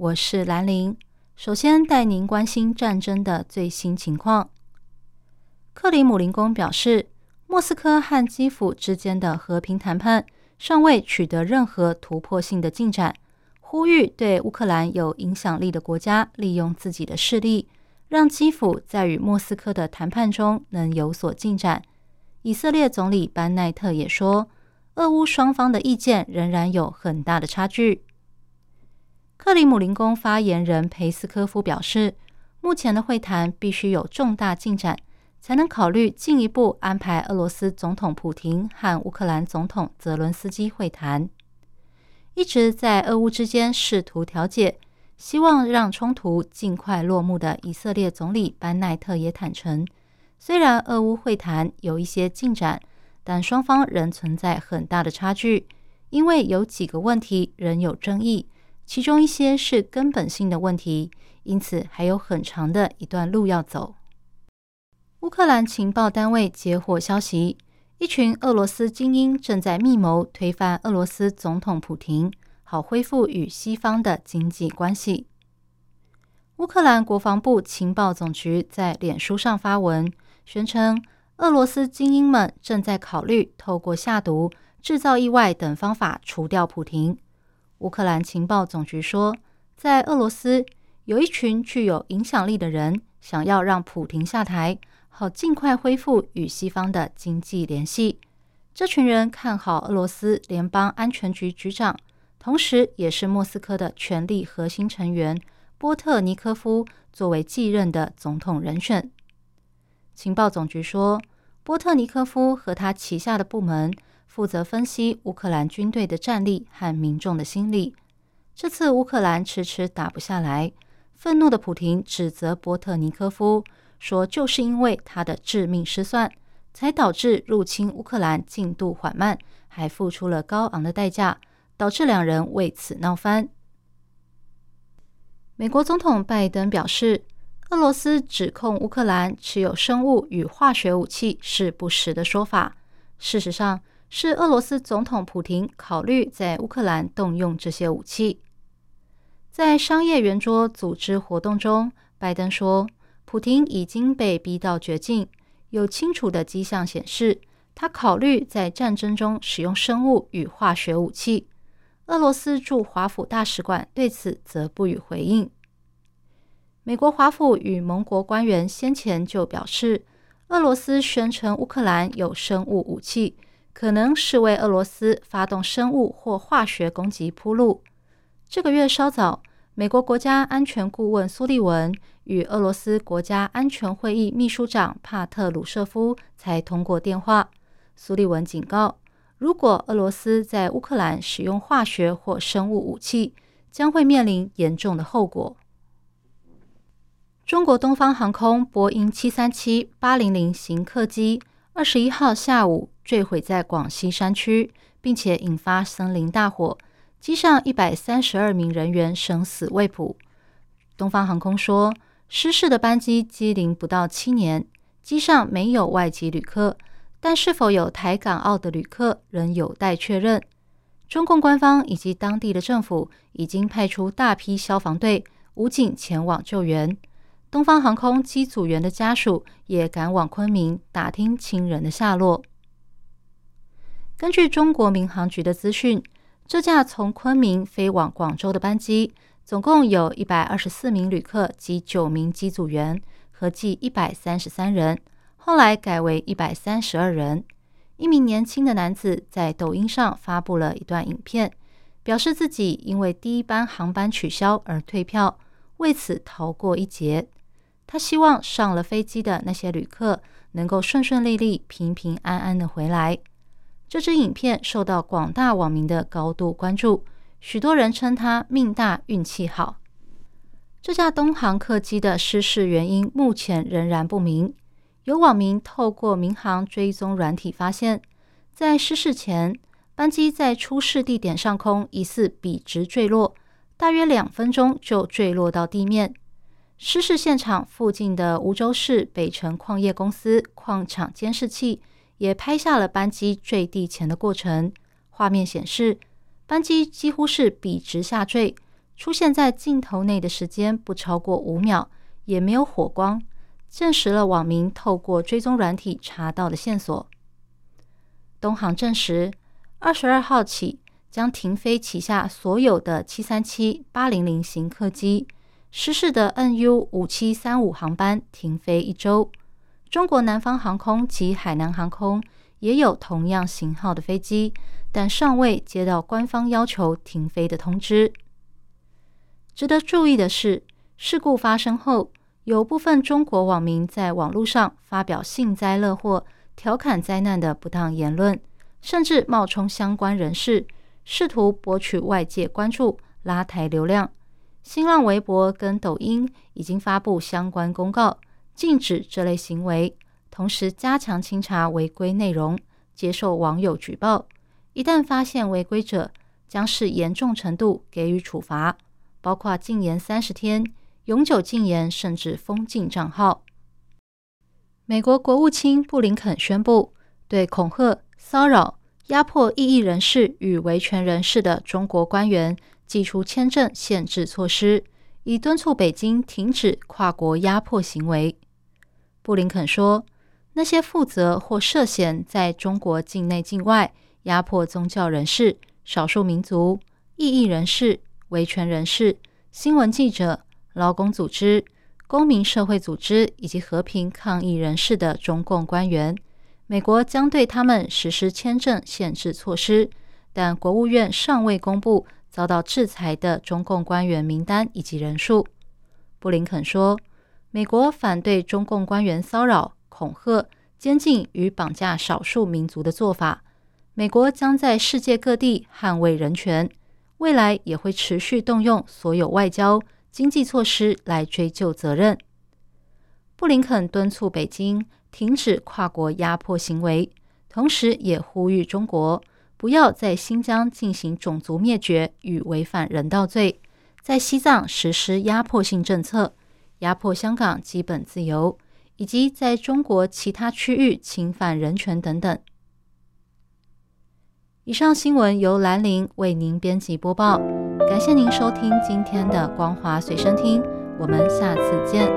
我是兰玲。首先带您关心战争的最新情况。克里姆林宫表示，莫斯科和基辅之间的和平谈判尚未取得任何突破性的进展，呼吁对乌克兰有影响力的国家利用自己的势力，让基辅在与莫斯科的谈判中能有所进展。以色列总理班奈特也说。俄乌双方的意见仍然有很大的差距。克里姆林宫发言人佩斯科夫表示，目前的会谈必须有重大进展，才能考虑进一步安排俄罗斯总统普廷和乌克兰总统泽伦斯基会谈。一直在俄乌之间试图调解，希望让冲突尽快落幕的以色列总理班奈特也坦诚，虽然俄乌会谈有一些进展。但双方仍存在很大的差距，因为有几个问题仍有争议，其中一些是根本性的问题，因此还有很长的一段路要走。乌克兰情报单位接获消息，一群俄罗斯精英正在密谋推翻俄罗斯总统普廷，好恢复与西方的经济关系。乌克兰国防部情报总局在脸书上发文宣称。俄罗斯精英们正在考虑透过下毒、制造意外等方法除掉普廷。乌克兰情报总局说，在俄罗斯有一群具有影响力的人想要让普廷下台，好尽快恢复与西方的经济联系。这群人看好俄罗斯联邦安全局局长，同时也是莫斯科的权力核心成员波特尼科夫作为继任的总统人选。情报总局说。波特尼科夫和他旗下的部门负责分析乌克兰军队的战力和民众的心理。这次乌克兰迟迟打不下来，愤怒的普廷指责波特尼科夫说：“就是因为他的致命失算，才导致入侵乌克兰进度缓慢，还付出了高昂的代价，导致两人为此闹翻。”美国总统拜登表示。俄罗斯指控乌克兰持有生物与化学武器是不实的说法。事实上，是俄罗斯总统普廷考虑在乌克兰动用这些武器。在商业圆桌组织活动中，拜登说，普廷已经被逼到绝境，有清楚的迹象显示他考虑在战争中使用生物与化学武器。俄罗斯驻华府大使馆对此则不予回应。美国华府与盟国官员先前就表示，俄罗斯宣称乌克兰有生物武器，可能是为俄罗斯发动生物或化学攻击铺路。这个月稍早，美国国家安全顾问苏利文与俄罗斯国家安全会议秘书长帕特鲁舍夫才通过电话。苏利文警告，如果俄罗斯在乌克兰使用化学或生物武器，将会面临严重的后果。中国东方航空波音七三七八零零型客机二十一号下午坠毁在广西山区，并且引发森林大火，机上一百三十二名人员生死未卜。东方航空说，失事的班机机龄不到七年，机上没有外籍旅客，但是否有台港澳的旅客仍有待确认。中共官方以及当地的政府已经派出大批消防队、武警前往救援。东方航空机组员的家属也赶往昆明打听亲人的下落。根据中国民航局的资讯，这架从昆明飞往广州的班机，总共有一百二十四名旅客及九名机组员，合计一百三十三人。后来改为一百三十二人。一名年轻的男子在抖音上发布了一段影片，表示自己因为第一班航班取消而退票，为此逃过一劫。他希望上了飞机的那些旅客能够顺顺利利、平平安安的回来。这支影片受到广大网民的高度关注，许多人称他命大运气好。这架东航客机的失事原因目前仍然不明。有网民透过民航追踪软体发现，在失事前，班机在出事地点上空疑似笔直坠落，大约两分钟就坠落到地面。失事现场附近的梧州市北城矿业公司矿场监视器也拍下了班机坠地前的过程。画面显示，班机几乎是笔直下坠，出现在镜头内的时间不超过五秒，也没有火光，证实了网民透过追踪软体查到的线索。东航证实，二十二号起将停飞旗下所有的七三七、八零零型客机。失事的 NU 五七三五航班停飞一周。中国南方航空及海南航空也有同样型号的飞机，但尚未接到官方要求停飞的通知。值得注意的是，事故发生后，有部分中国网民在网络上发表幸灾乐祸、调侃灾难的不当言论，甚至冒充相关人士，试图博取外界关注、拉抬流量。新浪微博跟抖音已经发布相关公告，禁止这类行为，同时加强清查违规内容，接受网友举报。一旦发现违规者，将视严重程度给予处罚，包括禁言三十天、永久禁言，甚至封禁账号。美国国务卿布林肯宣布，对恐吓、骚扰、压迫异议人士与维权人士的中国官员。寄出签证限制措施，以敦促北京停止跨国压迫行为。布林肯说：“那些负责或涉嫌在中国境内、境外压迫宗教人士、少数民族、异议人士、维权人士、新闻记者、劳工组织、公民社会组织以及和平抗议人士的中共官员，美国将对他们实施签证限制措施，但国务院尚未公布。”遭到制裁的中共官员名单以及人数，布林肯说：“美国反对中共官员骚扰、恐吓、监禁与绑架少数民族的做法。美国将在世界各地捍卫人权，未来也会持续动用所有外交、经济措施来追究责任。”布林肯敦促北京停止跨国压迫行为，同时也呼吁中国。不要在新疆进行种族灭绝与违反人道罪，在西藏实施压迫性政策，压迫香港基本自由，以及在中国其他区域侵犯人权等等。以上新闻由兰陵为您编辑播报，感谢您收听今天的光华随身听，我们下次见。